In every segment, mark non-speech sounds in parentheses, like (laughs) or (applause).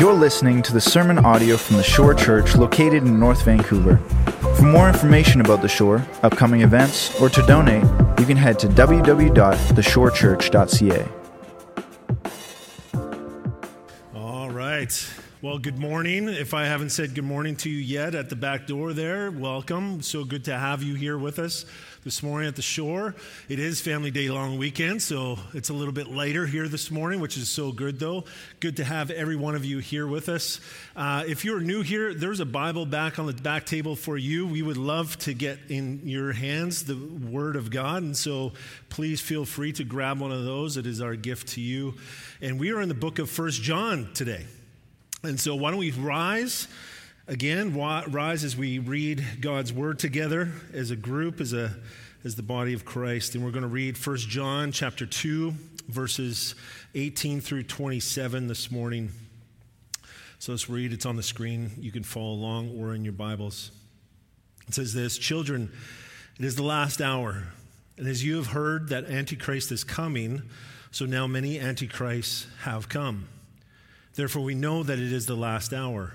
You're listening to the sermon audio from the Shore Church located in North Vancouver. For more information about the Shore, upcoming events, or to donate, you can head to www.theshorechurch.ca. All right. Well, good morning. If I haven't said good morning to you yet at the back door there, welcome. So good to have you here with us this morning at the shore. It is Family Day long weekend, so it's a little bit later here this morning, which is so good though. Good to have every one of you here with us. Uh, if you're new here, there's a Bible back on the back table for you. We would love to get in your hands the Word of God, and so please feel free to grab one of those. It is our gift to you. And we are in the book of First John today. And so, why don't we rise again? Rise as we read God's word together as a group, as a as the body of Christ. And we're going to read 1 John chapter 2, verses 18 through 27 this morning. So let's read. It's on the screen. You can follow along or in your Bibles. It says this Children, it is the last hour. And as you have heard that Antichrist is coming, so now many Antichrists have come. Therefore, we know that it is the last hour.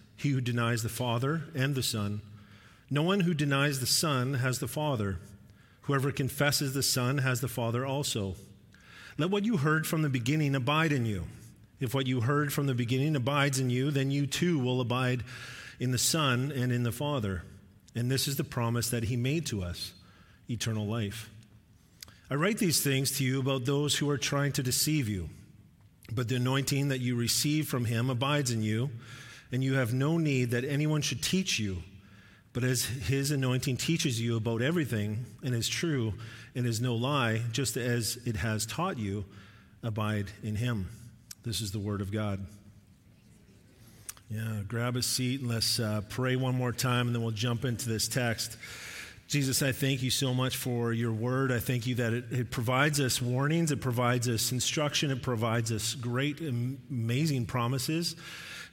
he who denies the Father and the Son. No one who denies the Son has the Father. Whoever confesses the Son has the Father also. Let what you heard from the beginning abide in you. If what you heard from the beginning abides in you, then you too will abide in the Son and in the Father. And this is the promise that He made to us eternal life. I write these things to you about those who are trying to deceive you. But the anointing that you receive from him abides in you, and you have no need that anyone should teach you. But as his anointing teaches you about everything and is true and is no lie, just as it has taught you, abide in him. This is the word of God. Yeah, grab a seat and let's uh, pray one more time, and then we'll jump into this text. Jesus, I thank you so much for your word. I thank you that it, it, provides us warnings, it provides us instruction, it provides us great, amazing promises.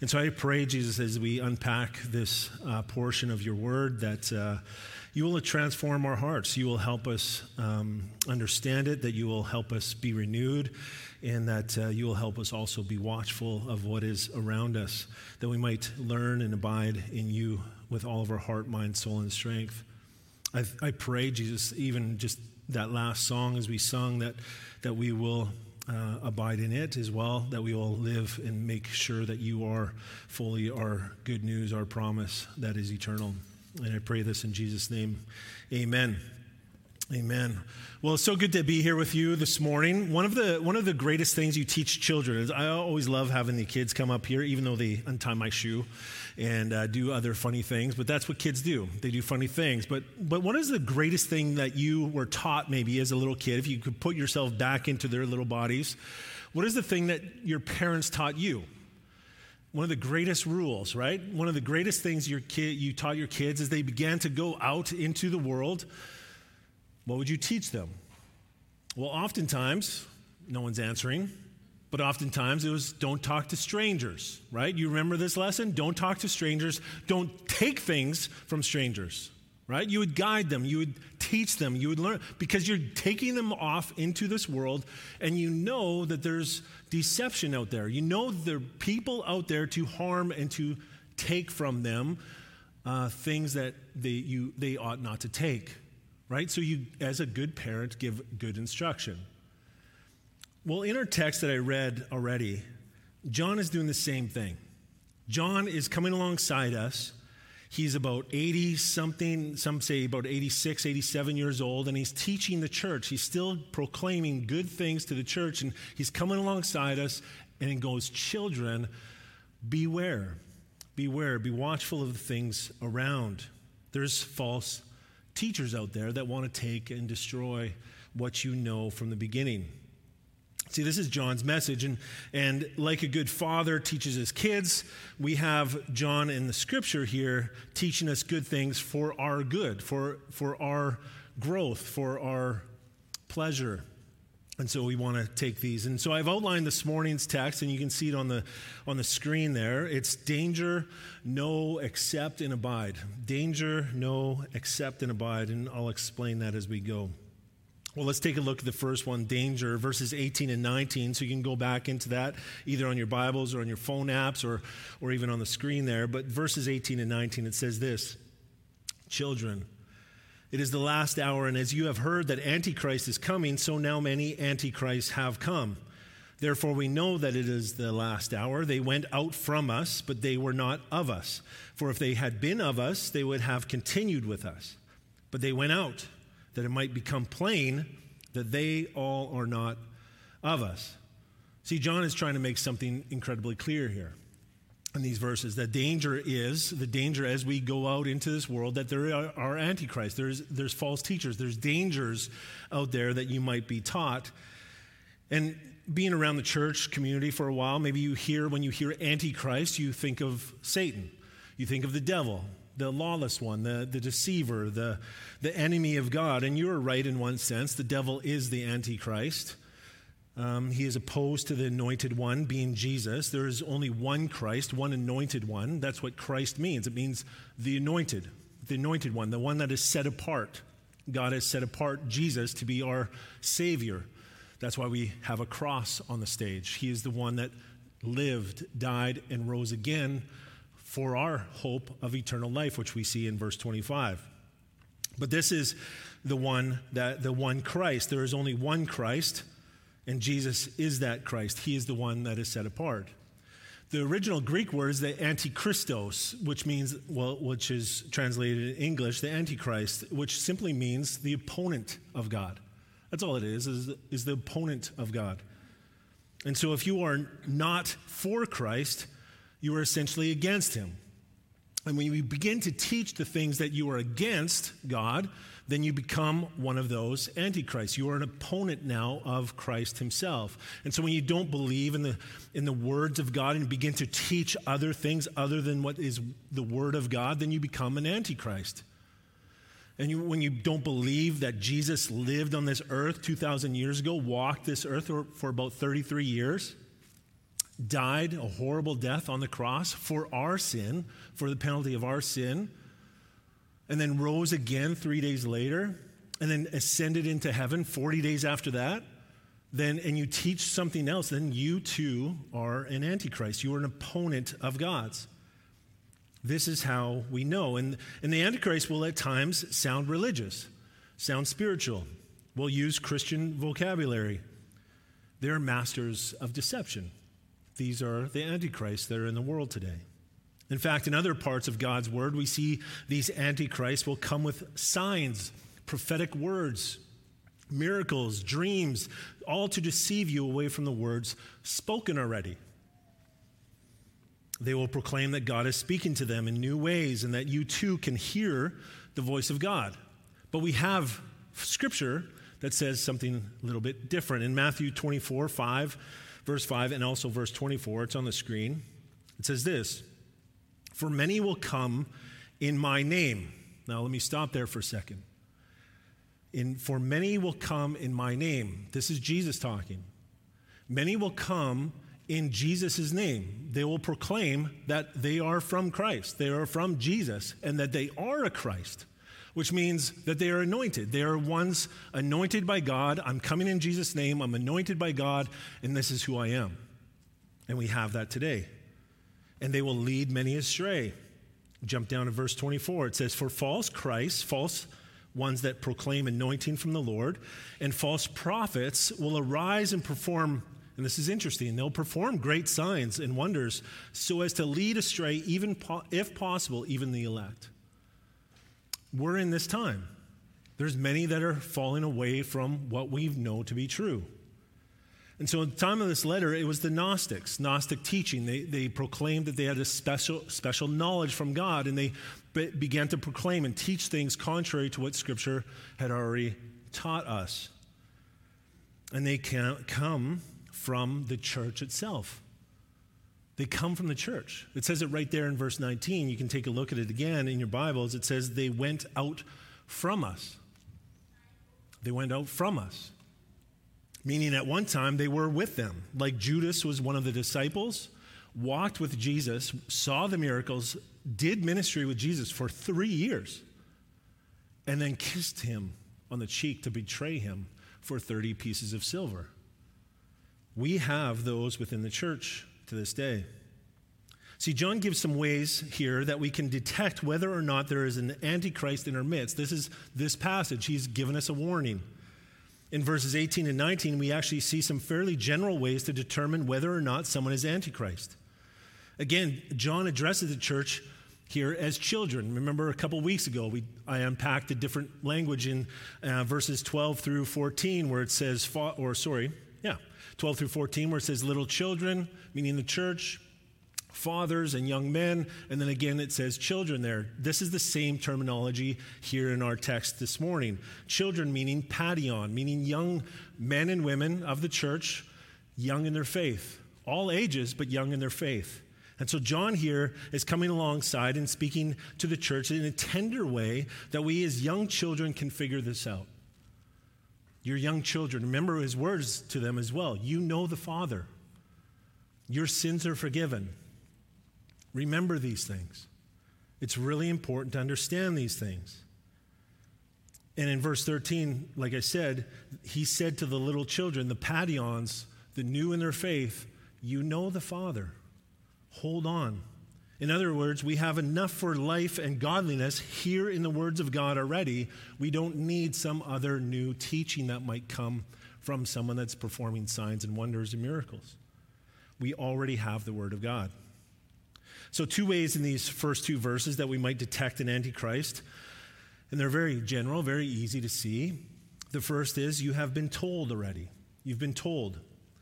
And so I pray, Jesus, as we unpack this uh, portion of your word, that uh, you will transform our hearts. You will help us um, understand it, that you will help us be renewed, and that uh, you will help us also be watchful of what is around us, that we might learn and abide in you with all of our heart, mind, soul, and strength. I, I pray, Jesus, even just that last song as we sung, that, that we will uh, abide in it as well, that we all live and make sure that you are fully our good news, our promise that is eternal. And I pray this in Jesus' name. Amen. Amen. Well, it's so good to be here with you this morning. One of the one of the greatest things you teach children is I always love having the kids come up here, even though they untie my shoe and uh, do other funny things. But that's what kids do; they do funny things. But but what is the greatest thing that you were taught, maybe as a little kid, if you could put yourself back into their little bodies? What is the thing that your parents taught you? One of the greatest rules, right? One of the greatest things your kid you taught your kids is they began to go out into the world what would you teach them? Well, oftentimes, no one's answering, but oftentimes it was don't talk to strangers, right? You remember this lesson? Don't talk to strangers. Don't take things from strangers, right? You would guide them, you would teach them, you would learn, because you're taking them off into this world and you know that there's deception out there. You know there are people out there to harm and to take from them uh, things that they, you, they ought not to take right? So you, as a good parent, give good instruction. Well, in our text that I read already, John is doing the same thing. John is coming alongside us. He's about 80 something, some say about 86, 87 years old, and he's teaching the church. He's still proclaiming good things to the church, and he's coming alongside us, and he goes, Children, beware. Beware. Be watchful of the things around. There's false teachers out there that want to take and destroy what you know from the beginning. See, this is John's message, and, and like a good father teaches his kids, we have John in the scripture here teaching us good things for our good, for, for our growth, for our pleasure. And so we want to take these. And so I've outlined this morning's text, and you can see it on the, on the screen there. It's danger, know, accept, and abide. Danger, know, accept, and abide. And I'll explain that as we go. Well, let's take a look at the first one, danger, verses 18 and 19. So you can go back into that either on your Bibles or on your phone apps or, or even on the screen there. But verses 18 and 19, it says this Children, it is the last hour, and as you have heard that Antichrist is coming, so now many Antichrists have come. Therefore, we know that it is the last hour. They went out from us, but they were not of us. For if they had been of us, they would have continued with us. But they went out that it might become plain that they all are not of us. See, John is trying to make something incredibly clear here in these verses. That danger is the danger as we go out into this world that there are, are antichrists, there's, there's false teachers, there's dangers out there that you might be taught. And being around the church community for a while, maybe you hear, when you hear antichrist, you think of Satan, you think of the devil, the lawless one, the, the deceiver, the, the enemy of God. And you're right in one sense. The devil is the Antichrist. Um, he is opposed to the anointed one, being Jesus. There is only one Christ, one anointed one. That's what Christ means. It means the anointed, the anointed one, the one that is set apart. God has set apart Jesus to be our Savior. That's why we have a cross on the stage. He is the one that lived, died, and rose again for our hope of eternal life, which we see in verse 25. But this is the one that the one Christ. There is only one Christ, and Jesus is that Christ. He is the one that is set apart. The original Greek word is the antichristos, which means, well, which is translated in English, the antichrist, which simply means the opponent of God. That's all it is, is, is the opponent of God. And so if you are not for Christ, you are essentially against him. And when you begin to teach the things that you are against God, then you become one of those antichrists. You are an opponent now of Christ himself. And so when you don't believe in the, in the words of God and begin to teach other things other than what is the word of God, then you become an antichrist. And you, when you don't believe that Jesus lived on this earth 2,000 years ago, walked this earth for, for about 33 years, died a horrible death on the cross for our sin, for the penalty of our sin, and then rose again three days later, and then ascended into heaven 40 days after that, then and you teach something else, then you too are an antichrist. You are an opponent of God's. This is how we know. And, and the antichrist will at times sound religious, sound spiritual, will use Christian vocabulary. They're masters of deception. These are the antichrists that are in the world today. In fact, in other parts of God's word, we see these antichrists will come with signs, prophetic words, miracles, dreams, all to deceive you away from the words spoken already. They will proclaim that God is speaking to them in new ways and that you too can hear the voice of God. But we have scripture that says something a little bit different. In Matthew 24, 5, verse 5 and also verse 24. It's on the screen. It says this For many will come in my name. Now, let me stop there for a second. In, for many will come in my name. This is Jesus talking. Many will come in Jesus' name. They will proclaim that they are from Christ, they are from Jesus, and that they are a Christ which means that they are anointed. They are ones anointed by God. I'm coming in Jesus' name. I'm anointed by God, and this is who I am. And we have that today. And they will lead many astray. Jump down to verse 24. It says, For false Christs, false ones that proclaim anointing from the Lord, and false prophets will arise and perform and this is interesting. They'll perform great signs and wonders so as to lead astray, even po- if possible, even the elect we're in this time. There's many that are falling away from what we know to be true. And so at the time of this letter, it was the Gnostics, Gnostic teaching. They, they proclaimed that they had a special, special knowledge from God, and they be, began to proclaim and teach things contrary to what Scripture had already taught us. And they can come from the church itself. They come from the church. It says it right there in verse 19. You can take a look at it again in your Bibles. It says, They went out from us. They went out from us. Meaning at one time they were with them. Like Judas was one of the disciples, walked with Jesus, saw the miracles, did ministry with Jesus for three years, and then kissed him on the cheek to betray him for 30 pieces of silver. We have those within the church to this day. See, John gives some ways here that we can detect whether or not there is an antichrist in our midst. This is this passage. He's given us a warning. In verses 18 and 19, we actually see some fairly general ways to determine whether or not someone is antichrist. Again, John addresses the church here as children. Remember a couple weeks ago, we, I unpacked a different language in uh, verses 12 through 14 where it says, or sorry, yeah, 12 through 14, where it says little children, meaning the church, fathers and young men, and then again it says children there. This is the same terminology here in our text this morning. Children meaning paidion, meaning young men and women of the church, young in their faith. All ages, but young in their faith. And so John here is coming alongside and speaking to the church in a tender way that we as young children can figure this out. Your young children, remember his words to them as well. You know the Father. Your sins are forgiven. Remember these things. It's really important to understand these things. And in verse 13, like I said, he said to the little children, the paidions, the new in their faith, You know the Father hold on. In other words, we have enough for life and godliness here in the words of God already. We don't need some other new teaching that might come from someone that's performing signs and wonders and miracles. We already have the Word of God. So, two ways in these first two verses that we might detect an Antichrist, and they're very general, very easy to see. The first is you have been told already. You've been told.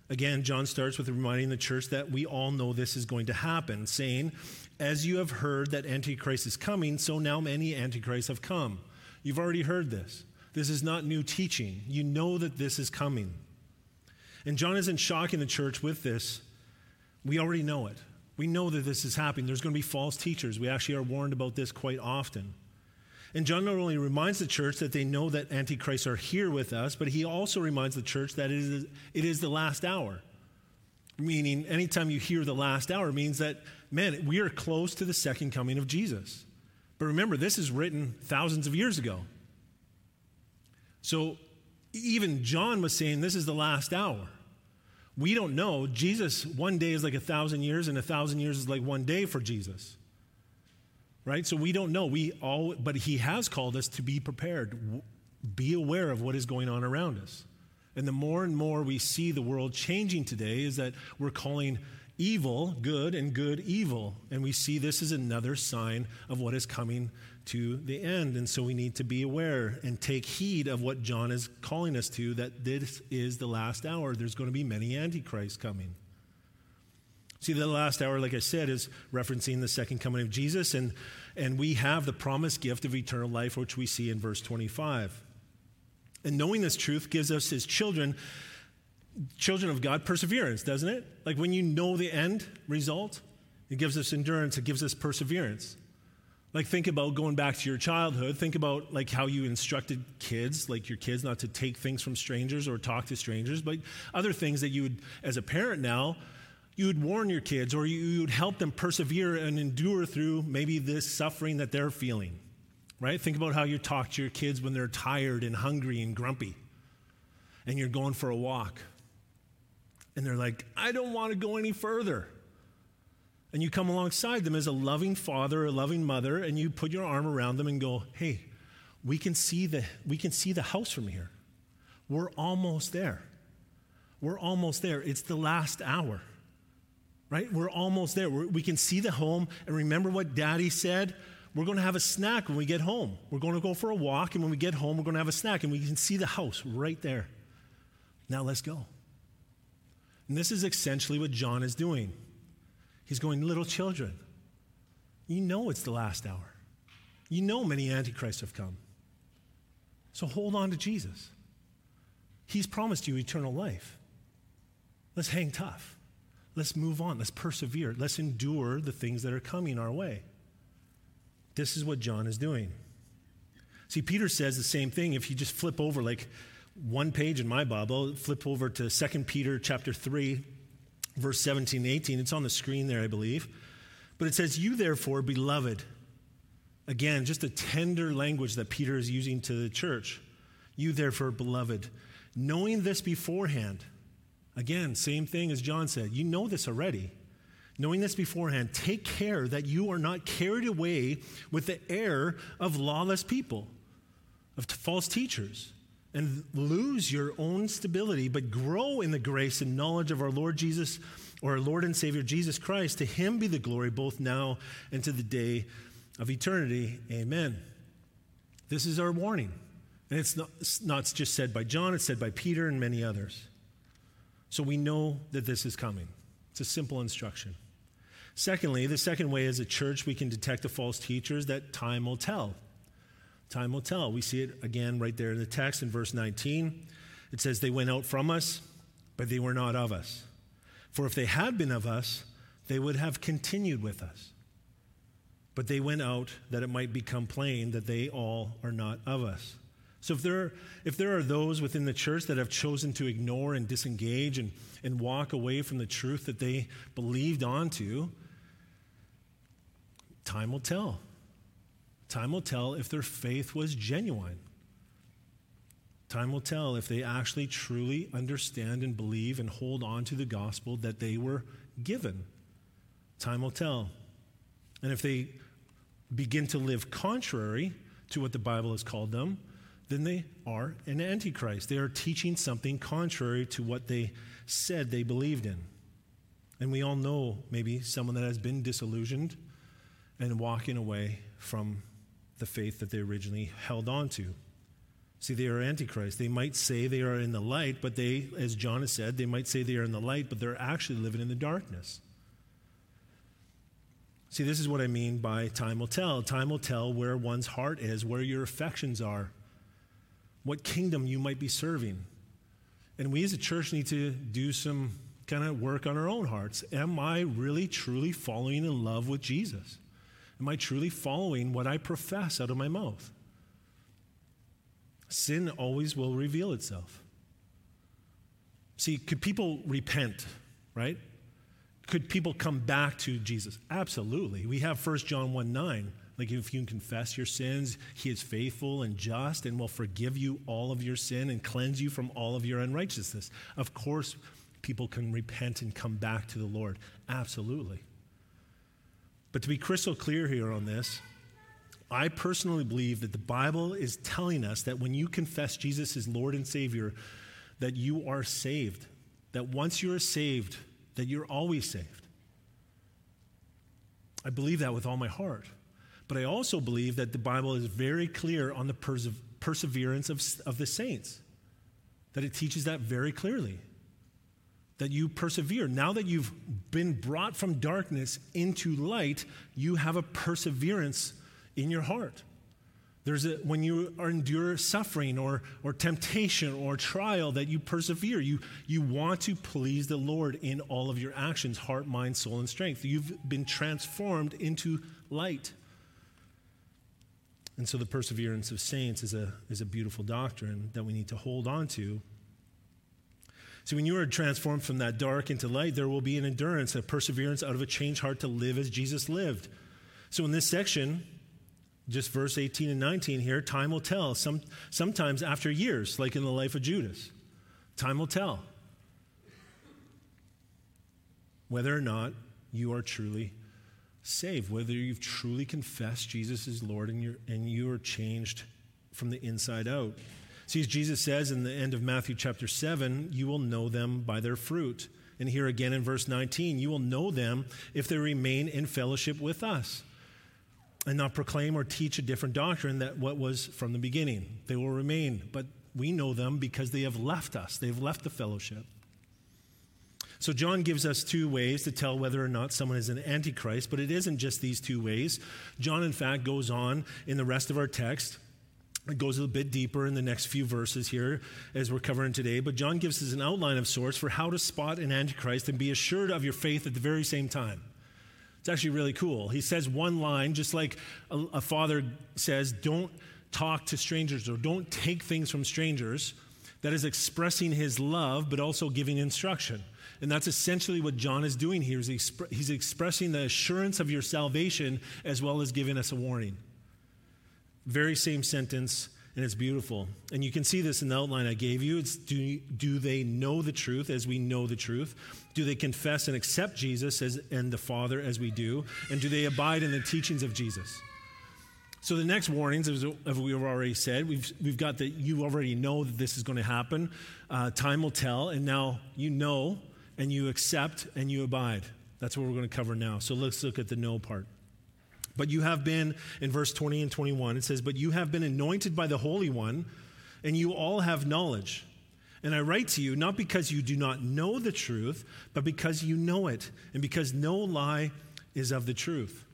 Again, John starts with reminding the church that we all know this is going to happen, saying, As you have heard that Antichrist is coming, so now many Antichrists have come. You've already heard this. This is not new teaching. You know that this is coming. And John isn't shocking the church with this. We already know it. We know that this is happening. There's going to be false teachers. We actually are warned about this quite often. And John not only reminds the church that they know that antichrists are here with us, but he also reminds the church that it is, it is the last hour. Meaning, anytime you hear the last hour, means that, man, we are close to the second coming of Jesus. But remember, this is written thousands of years ago. So even John was saying this is the last hour. We don't know. Jesus, one day is like a thousand years, and a thousand years is like one day for Jesus right? So we don't know. We all, but He has called us to be prepared, be aware of what is going on around us. And the more and more we see the world changing today, is that we're calling evil good and good evil. And we see this as another sign of what is coming to the end. And so we need to be aware and take heed of what John is calling us to that this is the last hour. There's going to be many antichrists coming. See, the last hour, like I said, is referencing the second coming of Jesus, and, and we have the promised gift of eternal life, which we see in verse 25. And knowing this truth gives us, as children, children of God, perseverance, doesn't it? Like when you know the end result, it gives us endurance, it gives us perseverance. Like think about going back to your childhood, think about like how you instructed kids, like your kids not to take things from strangers or talk to strangers, but other things that you would, as a parent now, you would warn your kids or you would help them persevere and endure through maybe this suffering that they're feeling, right? Think about how you talk to your kids when they're tired and hungry and grumpy and you're going for a walk. And they're like, I don't want to go any further. And you come alongside them as a loving father, a loving mother, and you put your arm around them and go, hey, we can see the, we can see the house from here. We're almost there. We're almost there. It's the last hour right? We're almost there. We're, we can see the home. And remember what daddy said? We're going to have a snack when we get home. We're going to go for a walk, and when we get home, we're going to have a snack, and we can see the house right there. Now let's go. And this is essentially what John is doing. He's going, little children, you know it's the last hour. You know many antichrists have come. So hold on to Jesus. He's promised you eternal life. Let's hang tough. Let's move on. Let's persevere. Let's endure the things that are coming our way. This is what John is doing. See, Peter says the same thing. If you just flip over like one page in my Bible, flip over to 2 Peter chapter 3, verse 17 18. It's on the screen there, I believe. But it says, You therefore, beloved, again, just a tender language that Peter is using to the church. You therefore, beloved, knowing this beforehand, again, same thing as John said, you know this already. Knowing this beforehand, take care that you are not carried away with the error of lawless people, of false teachers and lose your own stability, but grow in the grace and knowledge of our Lord Jesus, or our Lord and Savior Jesus Christ. To him be the glory both now and to the day of eternity. Amen. This is our warning. And it's not, it's not just said by John, it's said by Peter and many others. So we know that this is coming. It's a simple instruction. Secondly, the second way as a church we can detect the false teachers that time will tell. Time will tell. We see it again right there in the text in verse 19. It says, They went out from us, but they were not of us. For if they had been of us, they would have continued with us. But they went out that it might become plain that they all are not of us. So if there, are, if there are those within the church that have chosen to ignore and disengage and, and walk away from the truth that they believed onto, time will tell. Time will tell if their faith was genuine. Time will tell if they actually truly understand and believe and hold on to the gospel that they were given. Time will tell. And if they begin to live contrary to what the Bible has called them, then they are an antichrist. They are teaching something contrary to what they said they believed in. And we all know maybe someone that has been disillusioned and walking away from the faith that they originally held on to. See, they are antichrist. They might say they are in the light, but they, as John has said, they might say they are in the light, but they're actually living in the darkness. See, this is what I mean by time will tell. Time will tell where one's heart is, where your affections are, what kingdom you might be serving. And we as a church need to do some kind of work on our own hearts. Am I really, truly falling in love with Jesus? Am I truly following what I profess out of my mouth? Sin always will reveal itself. See, could people repent, right? Could people come back to Jesus? Absolutely. We have 1 John 1 9. Like, if you confess your sins, he is faithful and just and will forgive you all of your sin and cleanse you from all of your unrighteousness. Of course, people can repent and come back to the Lord. Absolutely. But to be crystal clear here on this, I personally believe that the Bible is telling us that when you confess Jesus as Lord and Savior, that you are saved. That once you are saved, that you're always saved. I believe that with all my heart. But I also believe that the Bible is very clear on the perse- perseverance of, of the saints, that it teaches that very clearly that you persevere. Now that you've been brought from darkness into light, you have a perseverance in your heart. There's a, when you endure suffering or, or temptation or trial that you persevere. You, you want to please the Lord in all of your actions, heart, mind, soul, and strength. You've been transformed into light. And so the perseverance of saints is a, is a beautiful doctrine that we need to hold on to See, when you are transformed from that dark into light, there will be an endurance, a perseverance out of a changed heart to live as Jesus lived. So in this section, just verse 18 and 19 here, time will tell. Some, sometimes after years, like in the life of Judas, time will tell whether or not you are truly saved, whether you've truly confessed Jesus is Lord and, you're, and you are changed from the inside out. See, as Jesus says in the end of Matthew chapter 7, you will know them by their fruit. And here again in verse 19, you will know them if they remain in fellowship with us and not proclaim or teach a different doctrine that what was from the beginning. They will remain, but we know them because they have left us. They've left the fellowship. So John gives us two ways to tell whether or not someone is an antichrist, but it isn't just these two ways. John in fact goes on in the rest of our text It goes a bit deeper in the next few verses here as we're covering today, but John gives us an outline of sorts for how to spot an antichrist and be assured of your faith at the very same time. It's actually really cool. He says one line, just like a, a father says, don't talk to strangers or don't take things from strangers. That is expressing his love, but also giving instruction. And that's essentially what John is doing here. Is he's expressing the assurance of your salvation as well as giving us a warning. Very same sentence, and it's beautiful. And you can see this in the outline I gave you. It's do, do they know the truth as we know the truth? Do they confess and accept Jesus as, and the Father as we do? And do they abide in the teachings of Jesus? So the next warnings, as we've already said, we've, we've got that you already know that this is going to happen. Uh, time will tell, and now you know, and you accept, and you abide. That's what we're going to cover now. So let's look at the know part. But you have been, in verse 20 and 21, it says, But you have been anointed by the Holy One, and you all have knowledge. And I write to you not because you do not know the truth, but because you know it, and because no lie is of the truth.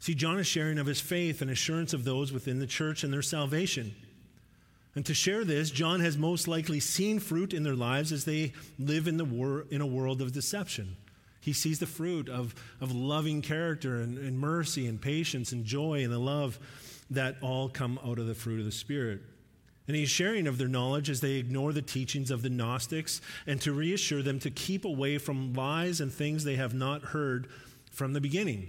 See, John is sharing of his faith and assurance of those within the church and their salvation. And to share this, John has most likely seen fruit in their lives as they live in, the wor- in a world of deception. He sees the fruit of, of loving character and, and mercy and patience and joy and the love that all come out of the fruit of the Spirit. And he's sharing of their knowledge as they ignore the teachings of the Gnostics and to reassure them to keep away from lies and things they have not heard from the beginning.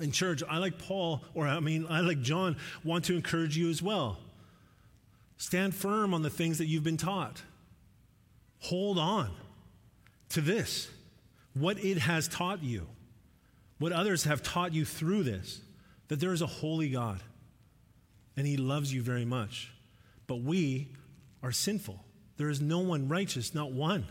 In church, I like Paul, or I mean, I like John, want to encourage you as well. Stand firm on the things that you've been taught. Hold on to this what it has taught you, what others have taught you through this, that there is a holy God and He loves you very much. But we are sinful. There is no one righteous, not one.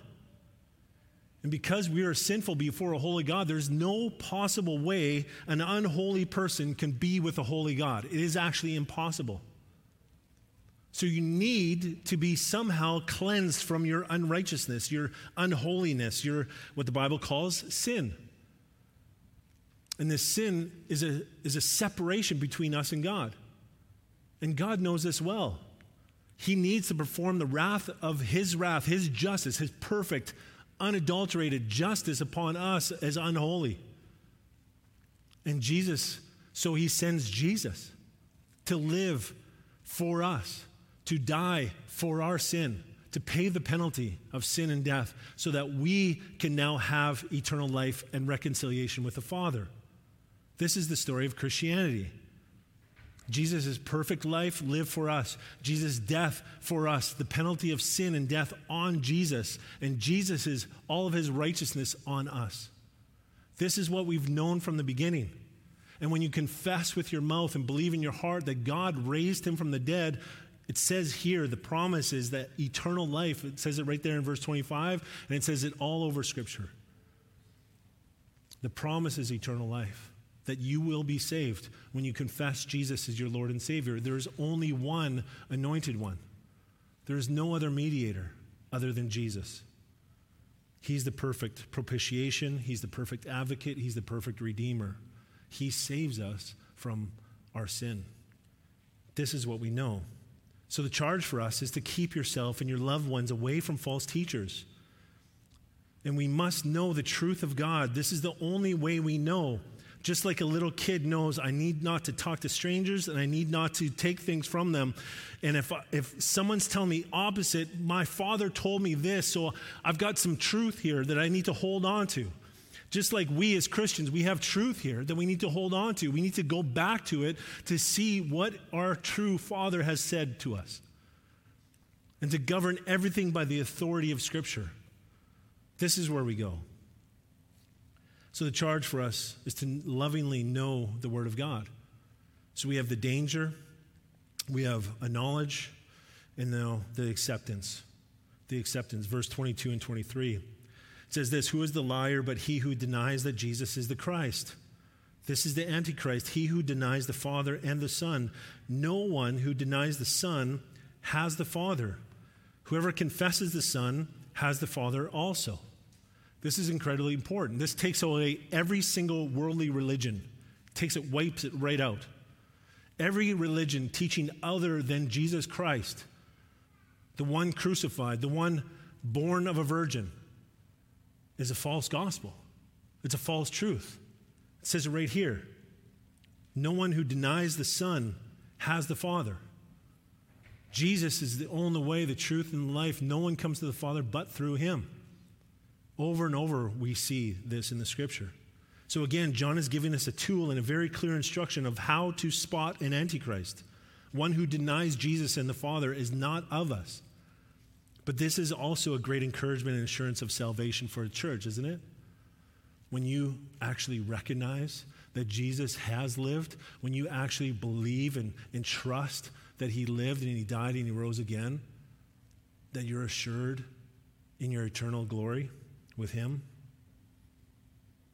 And because we are sinful before a holy God, there's no possible way an unholy person can be with a holy God. It is actually impossible. So you need to be somehow cleansed from your unrighteousness, your unholiness, your what the Bible calls sin. And this sin is a, is a separation between us and God. And God knows this well. He needs to perform the wrath of His wrath, His justice, His perfect, unadulterated justice upon us as unholy. And Jesus, so He sends Jesus to live for us to die for our sin, to pay the penalty of sin and death, so that we can now have eternal life and reconciliation with the Father. This is the story of Christianity. Jesus' perfect life lived for us. Jesus' death for us, the penalty of sin and death on Jesus, and Jesus' all of his righteousness on us. This is what we've known from the beginning. And when you confess with your mouth and believe in your heart that God raised him from the dead, it says here, the promise is that eternal life, it says it right there in verse 25, and it says it all over Scripture. The promise is eternal life, that you will be saved when you confess Jesus as your Lord and Savior. There is only one anointed one, there is no other mediator other than Jesus. He's the perfect propitiation, He's the perfect advocate, He's the perfect redeemer. He saves us from our sin. This is what we know. So, the charge for us is to keep yourself and your loved ones away from false teachers. And we must know the truth of God. This is the only way we know. Just like a little kid knows, I need not to talk to strangers and I need not to take things from them. And if, if someone's telling me opposite, my father told me this, so I've got some truth here that I need to hold on to. Just like we as Christians, we have truth here that we need to hold on to. We need to go back to it to see what our true Father has said to us and to govern everything by the authority of Scripture. This is where we go. So, the charge for us is to lovingly know the Word of God. So, we have the danger, we have a knowledge, and now the acceptance. The acceptance, verse 22 and 23. It says this Who is the liar but he who denies that Jesus is the Christ? This is the Antichrist, he who denies the Father and the Son. No one who denies the Son has the Father. Whoever confesses the Son has the Father also. This is incredibly important. This takes away every single worldly religion, takes it, wipes it right out. Every religion teaching other than Jesus Christ, the one crucified, the one born of a virgin, is a false gospel. It's a false truth. It says it right here. No one who denies the Son has the Father. Jesus is the only way, the truth, and the life. No one comes to the Father but through him. Over and over, we see this in the scripture. So again, John is giving us a tool and a very clear instruction of how to spot an antichrist. One who denies Jesus and the Father is not of us. But this is also a great encouragement and assurance of salvation for a church, isn't it? When you actually recognize that Jesus has lived, when you actually believe and, and trust that he lived and he died and he rose again, that you're assured in your eternal glory with him?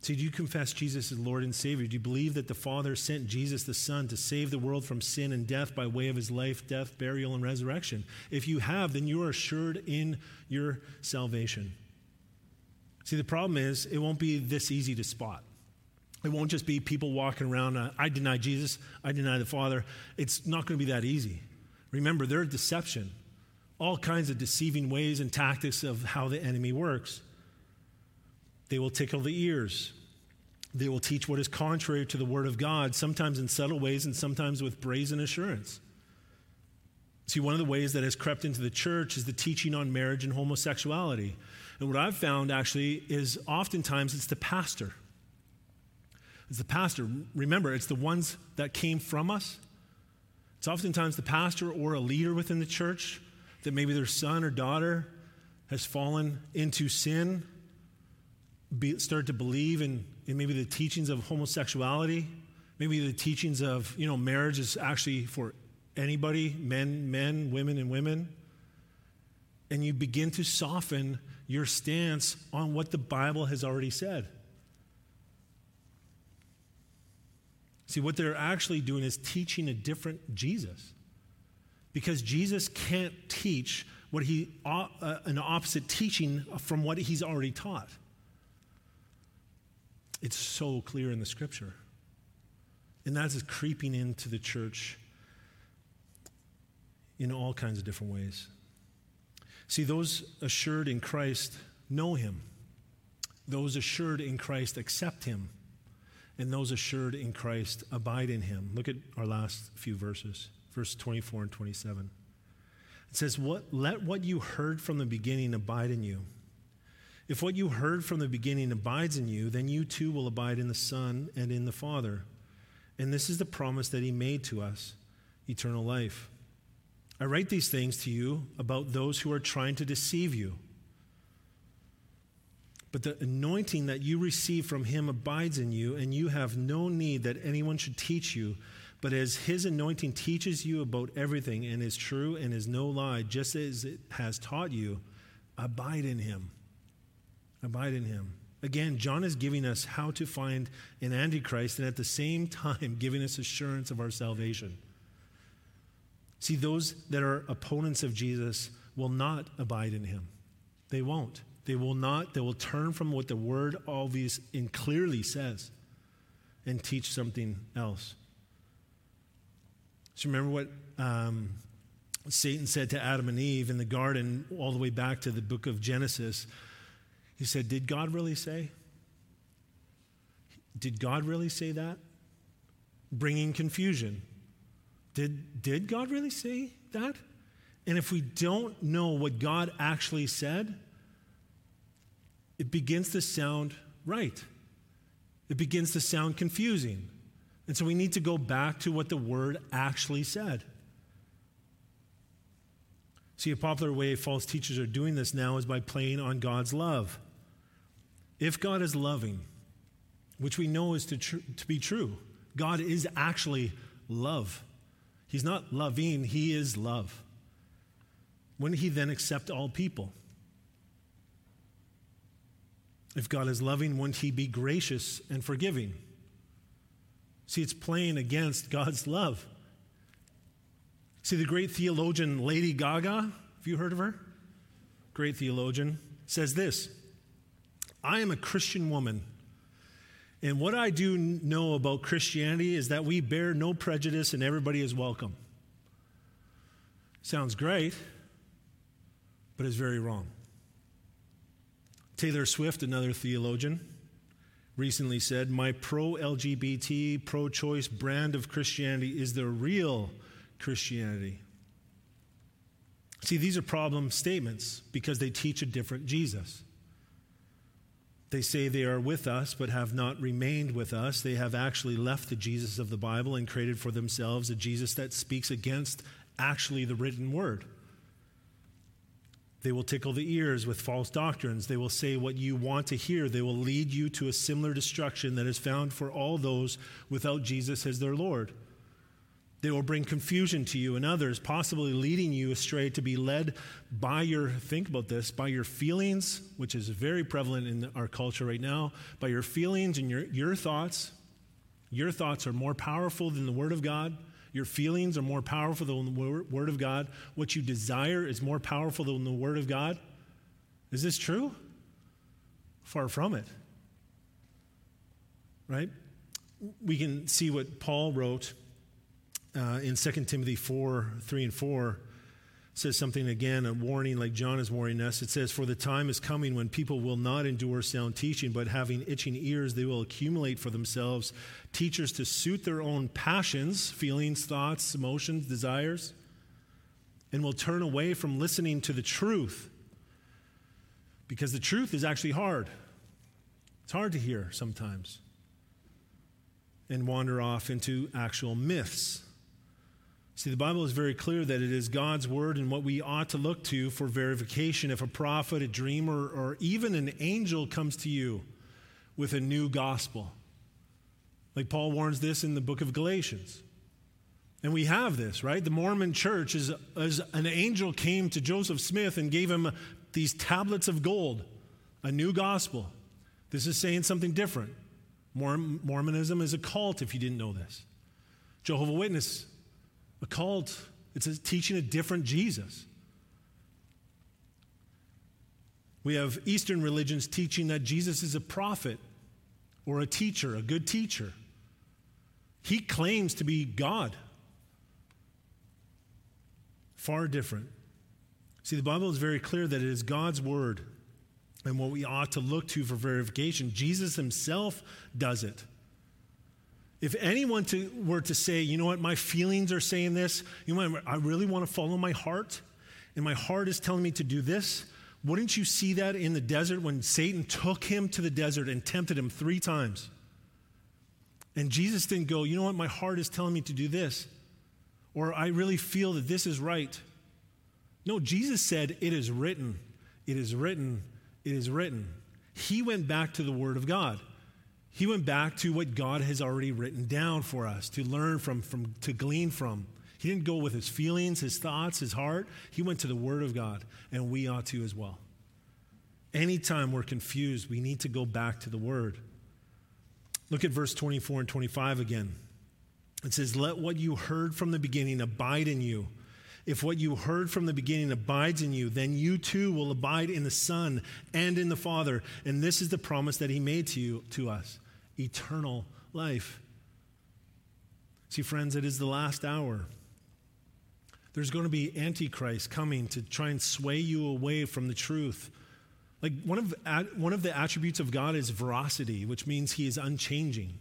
See, do you confess Jesus as Lord and Savior? Do you believe that the Father sent Jesus the Son to save the world from sin and death by way of his life, death, burial, and resurrection? If you have, then you are assured in your salvation. See, the problem is it won't be this easy to spot. It won't just be people walking around, uh, I deny Jesus, I deny the Father. It's not going to be that easy. Remember, they're deception, all kinds of deceiving ways and tactics of how the enemy works. They will tickle the ears. They will teach what is contrary to the Word of God, sometimes in subtle ways and sometimes with brazen assurance. See, one of the ways that has crept into the church is the teaching on marriage and homosexuality. And what I've found actually is oftentimes it's the pastor. It's the pastor. Remember, it's the ones that came from us. It's oftentimes the pastor or a leader within the church that maybe their son or daughter has fallen into sin be, start to believe in, in maybe the teachings of homosexuality, maybe the teachings of, you know, marriage is actually for anybody, men, men, women, and women. And you begin to soften your stance on what the Bible has already said. See, what they're actually doing is teaching a different Jesus. Because Jesus can't teach what he, uh, an opposite teaching from what he's already taught. It's so clear in the scripture. And that is creeping into the church in all kinds of different ways. See, those assured in Christ know him, those assured in Christ accept him, and those assured in Christ abide in him. Look at our last few verses, verse 24 and 27. It says, what, Let what you heard from the beginning abide in you. If what you heard from the beginning abides in you, then you too will abide in the Son and in the Father. And this is the promise that He made to us eternal life. I write these things to you about those who are trying to deceive you. But the anointing that you receive from Him abides in you, and you have no need that anyone should teach you. But as His anointing teaches you about everything and is true and is no lie, just as it has taught you, abide in Him. Abide in him. Again, John is giving us how to find an Antichrist and at the same (laughs) time giving us assurance of our salvation. See, those that are opponents of Jesus will not abide in him. They won't. They will not. They will turn from what the word obvious and clearly says and teach something else. So remember what um, Satan said to Adam and Eve in the garden, all the way back to the book of Genesis. He said, Did God really say? Did God really say that? Bringing confusion. Did, did God really say that? And if we don't know what God actually said, it begins to sound right. It begins to sound confusing. And so we need to go back to what the word actually said. See, a popular way false teachers are doing this now is by playing on God's love. If God is loving, which we know is to, tr- to be true, God is actually love. He's not loving, He is love. Wouldn't He then accept all people? If God is loving, wouldn't He be gracious and forgiving? See, it's playing against God's love. See, the great theologian Lady Gaga, have you heard of her? Great theologian, says this I am a Christian woman, And what I do know about Christianity is that we bear no prejudice and everybody is welcome. Sounds great, but it's very wrong. Taylor Swift, another theologian, recently said, My pro LGBT, pro choice brand of Christianity is the real Christianity. See, these are problem statements because they teach a different Jesus. They say they are with us, but have not remained with us. They have actually left the Jesus of the Bible and created for themselves a Jesus that speaks against actually the written word. They will tickle the ears with false doctrines. They will say what you want to hear. They will lead you to a similar destruction that is found for all those without Jesus as their Lord. They will bring confusion to you and others, possibly leading you astray to be led by your, think about this, by your feelings, which is very prevalent in our culture right now, by your feelings and your, your thoughts. Your thoughts are more powerful than the Word of God. Your feelings are more powerful than the Word of God. What you desire is more powerful than the Word of God. Is this true? Far from it. Right? We can see what Paul wrote uh, in 2 Timothy 4 3 and 4 says something again, a warning like John is warning us. It says, For the time is coming when people will not endure sound teaching, but having itching ears, they will accumulate for themselves teachers to suit their own passions, feelings, thoughts, emotions, desires, and will turn away from listening to the truth. Because the truth is actually hard. It's hard to hear sometimes. And wander off into actual myths See, the Bible is very clear that it is God's word and what we ought to look to for verification. If a prophet, a dreamer, or even an angel comes to you with a new gospel, like Paul warns this in the book of Galatians. And we have this, right? The Mormon church is as an angel came to Joseph Smith and gave him these tablets of gold, a new gospel. This is saying something different. Mormonism is a cult, if you didn't know this. Jehovah Witness a cult. It's a, teaching a different Jesus. We have Eastern religions teaching that Jesus is a prophet or a teacher, a good teacher. He claims to be God. Far different. See, the Bible is very clear that it is God's word and what we ought to look to for verification. Jesus himself does it. If anyone to, were to say, you know what, my feelings are saying this, you know I really want to follow my heart, and my heart is telling me to do this, wouldn't you see that in the desert when Satan took him to the desert and tempted him three times? And Jesus didn't go, you know what, my heart is telling me to do this, or I really feel that this is right. No, Jesus said, it is written, it is written, it is written. He went back to the Word of God. He went back to what God has already written down for us to learn from, from to glean from. He didn't go with his feelings, his thoughts, his heart. He went to the Word of God, and we ought to as well. Anytime we're confused, we need to go back to the Word. Look at verse 24 and 25 again. It says, Let what you heard from the beginning abide in you. If what you heard from the beginning abides in you, then you too will abide in the Son and in the Father. And this is the promise that He made to you, to us eternal life. See, friends, it is the last hour. There's going to be Antichrist coming to try and sway you away from the truth. Like one of, one of the attributes of God is veracity, which means he is unchanging.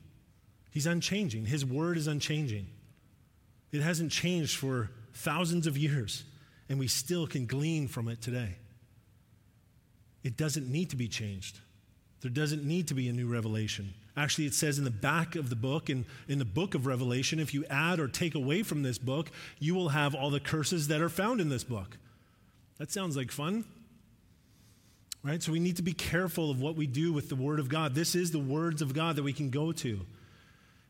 He's unchanging. His word is unchanging. It hasn't changed for thousands of years, and we still can glean from it today. It doesn't need to be changed. There doesn't need to be a new revelation. Actually, it says in the back of the book, in, in the book of Revelation, if you add or take away from this book, you will have all the curses that are found in this book. That sounds like fun. Right? So we need to be careful of what we do with the Word of God. This is the words of God that we can go to.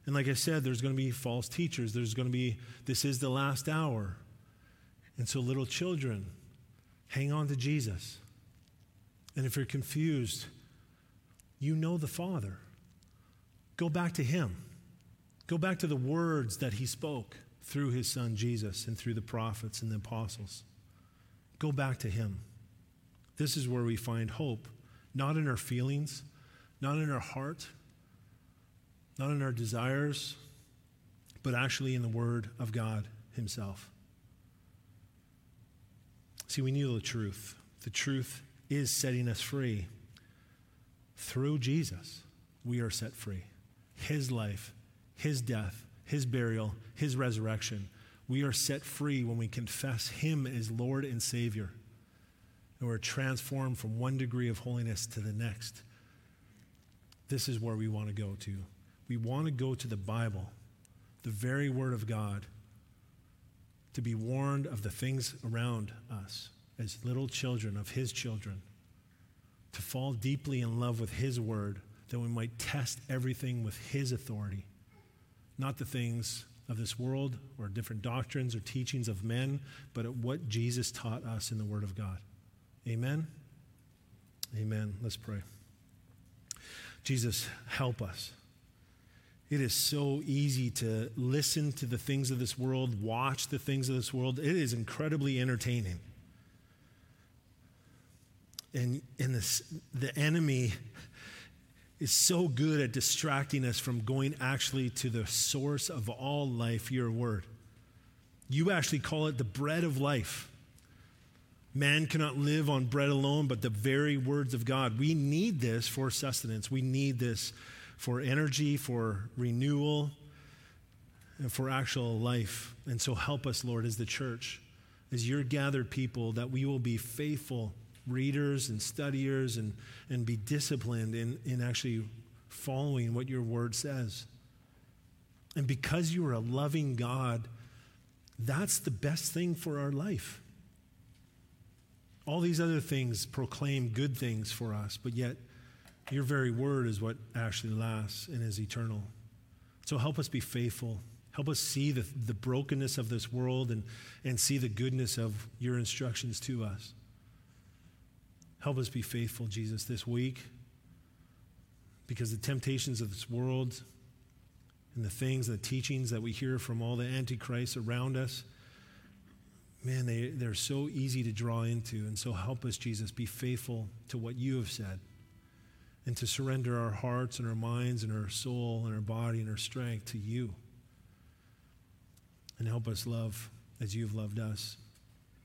And like I said, there's going to be false teachers. There's going to be, this is the last hour. And so, little children, hang on to Jesus. And if you're confused, you know the Father. Go back to Him. Go back to the words that He spoke through His Son Jesus and through the prophets and the apostles. Go back to Him. This is where we find hope, not in our feelings, not in our heart, not in our desires, but actually in the Word of God Himself. See, we know the truth. The truth is setting us free. Through Jesus, we are set free. His life, His death, His burial, His resurrection. We are set free when we confess Him as Lord and Savior. And we're transformed from one degree of holiness to the next. This is where we want to go to. We want to go to the Bible, the very Word of God, to be warned of the things around us as little children of His children, to fall deeply in love with His Word, that we might test everything with His authority, not the things of this world or different doctrines or teachings of men, but at what Jesus taught us in the Word of God. Amen? Amen. Let's pray. Jesus, help us. It is so easy to listen to the things of this world, watch the things of this world. It is incredibly entertaining. And, and this, the enemy is so good at distracting us from going actually to the source of all life, your word. You actually call it the bread of life. Man cannot live on bread alone, but the very words of God. We need this for sustenance. We need this for energy, for renewal, and for actual life. And so help us, Lord, as the church, as your gathered people, that we will be faithful readers and studiers and, and be disciplined in, in actually following what your word says. And because you are a loving God, that's the best thing for our life. All these other things proclaim good things for us, but yet your very word is what actually lasts and is eternal. So help us be faithful. Help us see the, the brokenness of this world and, and see the goodness of your instructions to us. Help us be faithful, Jesus, this week because the temptations of this world and the things, and the teachings that we hear from all the antichrists around us, man, they, they're so easy to draw into. And so help us, Jesus, be faithful to what you have said and to surrender our hearts and our minds and our soul and our body and our strength to you. And help us love as you've loved us.